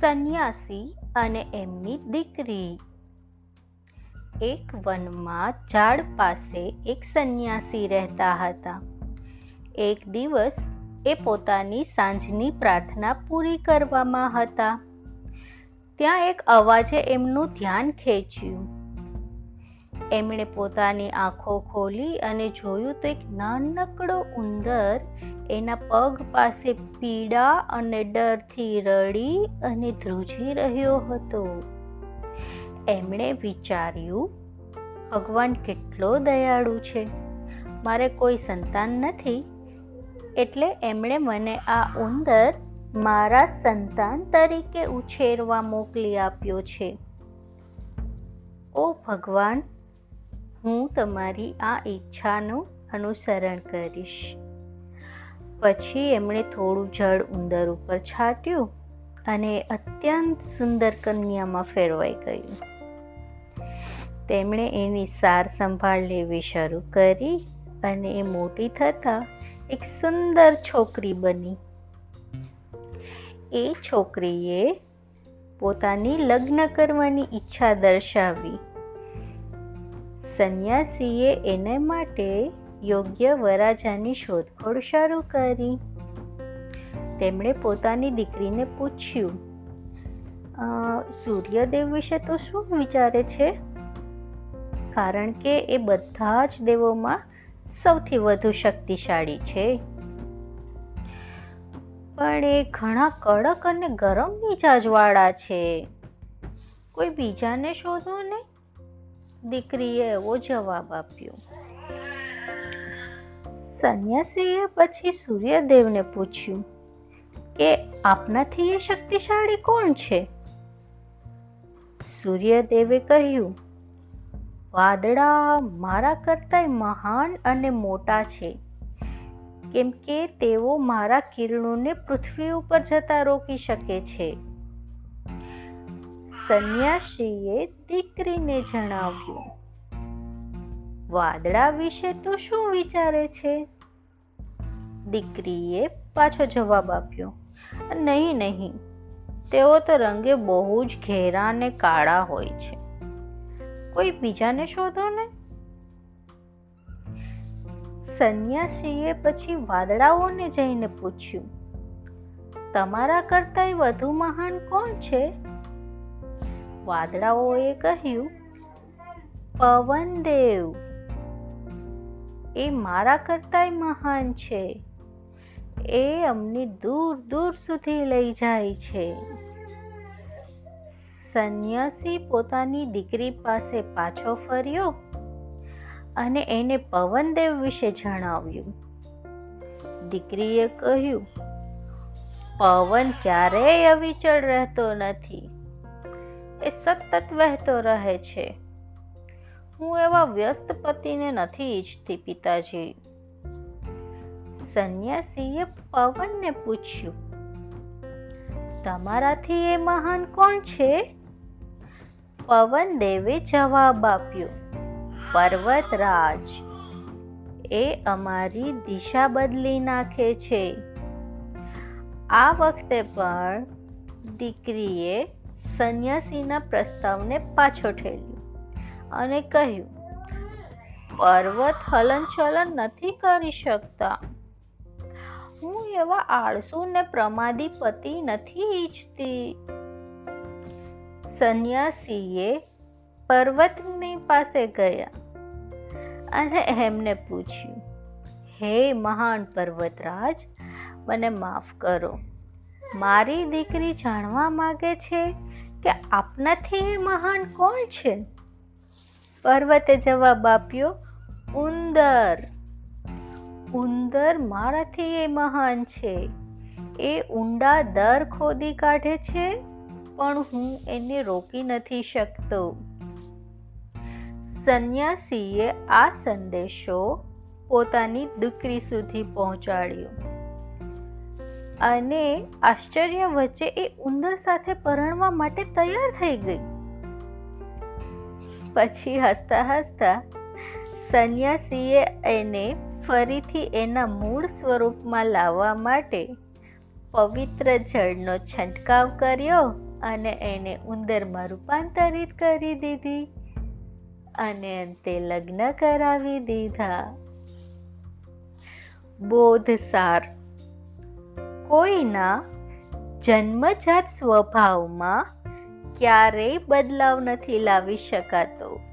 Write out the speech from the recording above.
સંન્યાસી અને એમની દીકરી. એક વનમાં ઝાડ પાસે એક સંન્યાસી રહેતા હતા. એક દિવસ એ પોતાની સાંજની પ્રાર્થના પૂરી કરવામાં હતા. ત્યાં એક અવાજે એમનું ધ્યાન ખેંચ્યું. એમણે પોતાની આંખો ખોલી અને જોયું તો એક નાનકડો ઉંદર એના પગ પાસે પીડા અને ડરથી રડી અને ધ્રુજી રહ્યો હતો. એમણે વિચાર્યું, ભગવાન કેટલો દયાળુ છે. મારે કોઈ સંતાન નથી. એટલે એમણે મને આ ઉંદર મારા સંતાન તરીકે ઉછેરવા મોકલી આપ્યો છે. ઓ ભગવાન, હું તમારી આ ઈચ્છાનું અનુસરણ કરીશ. પછી એમણે થોડું જળ ઉંદર ઉપર છાંટ્યું અને અત્યંત સુંદર કન્યામાં ફેરવાઈ ગયું. તેમણે એની સાર સંભાળ લેવી શરૂ કરી અને એ મોટી થતાં એક સુંદર છોકરી બની. એ છોકરીએ પોતાની લગ્ન કરવાની ઈચ્છા દર્શાવી. સંન્યાસીએ એને માટે યોગ્ય વરાજાની શોધખોળ શરૂ કરી. તેમણે પોતાની દીકરીને પૂછ્યું સૂર્યદેવ વિશે તો શું વિચારે છે? કારણ કે એ બધા જ દેવોમાં સૌથી વધુ શક્તિશાળી છે. પણ એ ઘણા કડક અને ગરમ મિજાજવાળા છે. કોઈ બીજાને શોધો ને. દીકરીએ એવો જવાબ આપ્યો સંન્યાસીએ પછી સૂર્યદેવને પૂછ્યું કે આપનાથી એ શક્તિશાળી કોણ છે? સૂર્યદેવે કહ્યું, વાદળા મારા કરતાંય મહાન અને મોટા છે. કેમ કે તેઓ મારા કિરણોને પૃથ્વી ઉપર જતા રોકી શકે છે. સંન્યાસીએ દીકરીને જણાવ્યું વાદળા વિશે તો શું વિચારે છે? દીકરીએ પાછો જવાબ આપ્યો, નહીં નહીં. તેઓ તો રંગે બહુ જ ઘેરા અને કાળા હોય છે. કોઈ બીજાને શોધો ને. સંન્યાસીએ પછી વાદળાઓને જઈને પૂછ્યું, તમારા કરતાંય વધુ મહાન કોણ છે? વાદળાઓએ કહ્યું, પવનદેવ. એ મારા કરતાંય મહાન છે. એ અમને દૂર દૂર સુધી લઈ જાય છે. સંન્યાસી પોતાની દીકરી પાસે પાછો ફર્યો અને એને પવનદેવ વિશે જણાવ્યું. દીકરીએ કહ્યું, પવન ક્યારેય અવિચળ રહેતો નથી. એ સતત વહેતો રહે છે. હું એવા વ્યસ્ત પતિને નથી ઈચ્છતી, પિતાજી. સંન્યાસીએ પવનને પૂછ્યું, તમારાથી એ મહાન કોણ છે? પવન દેવે જવાબ આપ્યો, પર્વતરાજ. એ અમારી દિશા બદલી નાખે છે. આ વખતે પણ દીકરીએ સંન્યાસીના પ્રસ્તાવને પાછો ઠેલ્યો. અને કહ્યું, પર્વત હલનચલન નથી કરી શકતા. હું એવા આળસુ ને પ્રમાદી પતિ નથી ઈચ્છતી. સંન્યાસીએ પર્વતની પાસે ગયા અને એમને પૂછ્યું, હે મહાન પર્વતરાજ, મને માફ કરો. મારી દીકરી જાણવા માગે છે કે આપનાથી મહાન કોણ છે? પર્વતે જવાબ આપ્યો, ઉંદર. ઉંદર મારાથી એ મહાન છે. એ ઊંડા દર ખોદી કાઢે છે, પણ હું એને રોકી નથી શકતો. સંન્યાસીએ આ સંદેશો પોતાની દીકરી સુધી પહોંચાડ્યો. અને આશ્ચર્ય વચ્ચે એ ઉંદર સાથે પરણવા માટે તૈયાર થઈ ગઈ. પછી હસતા હસતા સંન્યાસીએ એને ફરીથી એના મૂળ સ્વરૂપમાં લાવવા માટે પવિત્ર જળનો છંટકાવ કર્યો અને એને ઉંદરમાં રૂપાંતરિત કરી દીધી અને અંતે લગ્ન કરાવી દીધા. બોધસાર. કોઈના જન્મજાત સ્વભાવમાં ક્યારેય બદલાવ નથી લાવી શકાતો.